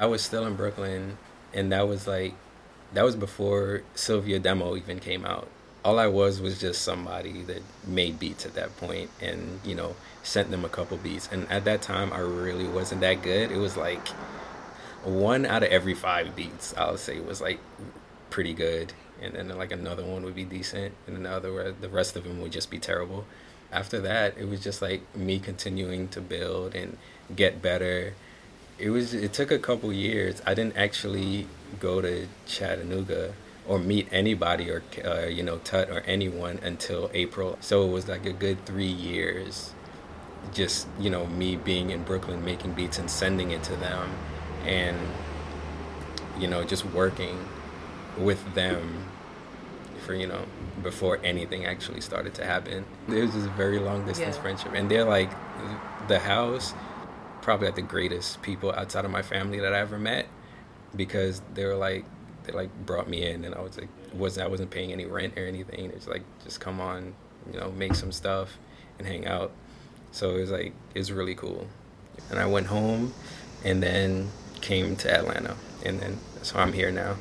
I was still in Brooklyn, and that was like, that was before Cilvia Demo even came out. All I was was just somebody that made beats at that point, and you know, sent them a couple beats. And at that time, I really wasn't that good. It was like one out of every five beats, I would say, was like pretty good, and then like another one would be decent, and another the rest of them would just be terrible. After that, it was just like me continuing to build and get better it was it took a couple years. I didn't actually go to Chattanooga or meet anybody or uh, you know Tut or anyone until April. So it was like a good three years, just you know me being in Brooklyn making beats and sending it to them, and you know just working with them for you know before anything actually started to happen. It was just a very long distance yeah. friendship, and they're like theHouse probably like the greatest people outside of my family that I ever met because they were like they like brought me in and I was like was I wasn't paying any rent or anything. It's like just come on, you know, make some stuff and hang out. So it was like it's really cool. And I went home and then came to Atlanta and then so I'm here now.